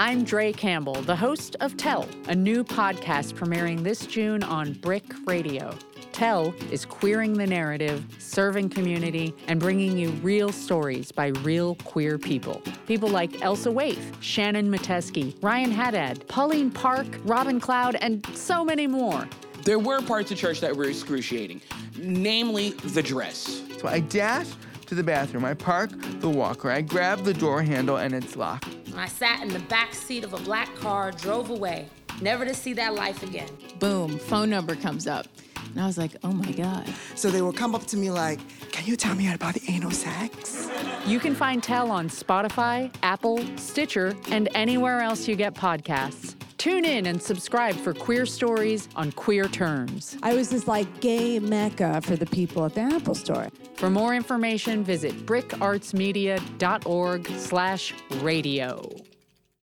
I'm Dre Campbell, the host of Tell, a new podcast premiering this June on BRIC Radio. Tell is queering the narrative, serving community, and bringing you real stories by real queer people. People like Elsa Waithe, Shannon Matesky, Ryan Haddad, Pauline Park, Robin Cloud, and so many more. There were parts of church that were excruciating, namely the dress. So I dash to the bathroom. I park the walker. I grab the door handle and it's locked. I sat in the back seat of a black car, drove away, never to see that life again. Boom, phone number comes up. And I was like, oh my God. So they will come up to me like, Can you tell me about the anal sex? You can find Tell on Spotify, Apple, Stitcher, and anywhere else you get podcasts. Tune in and subscribe for queer stories on queer terms. I was this like gay mecca for the people at the Apple store. For more information, visit bricartsmedia.org slash radio.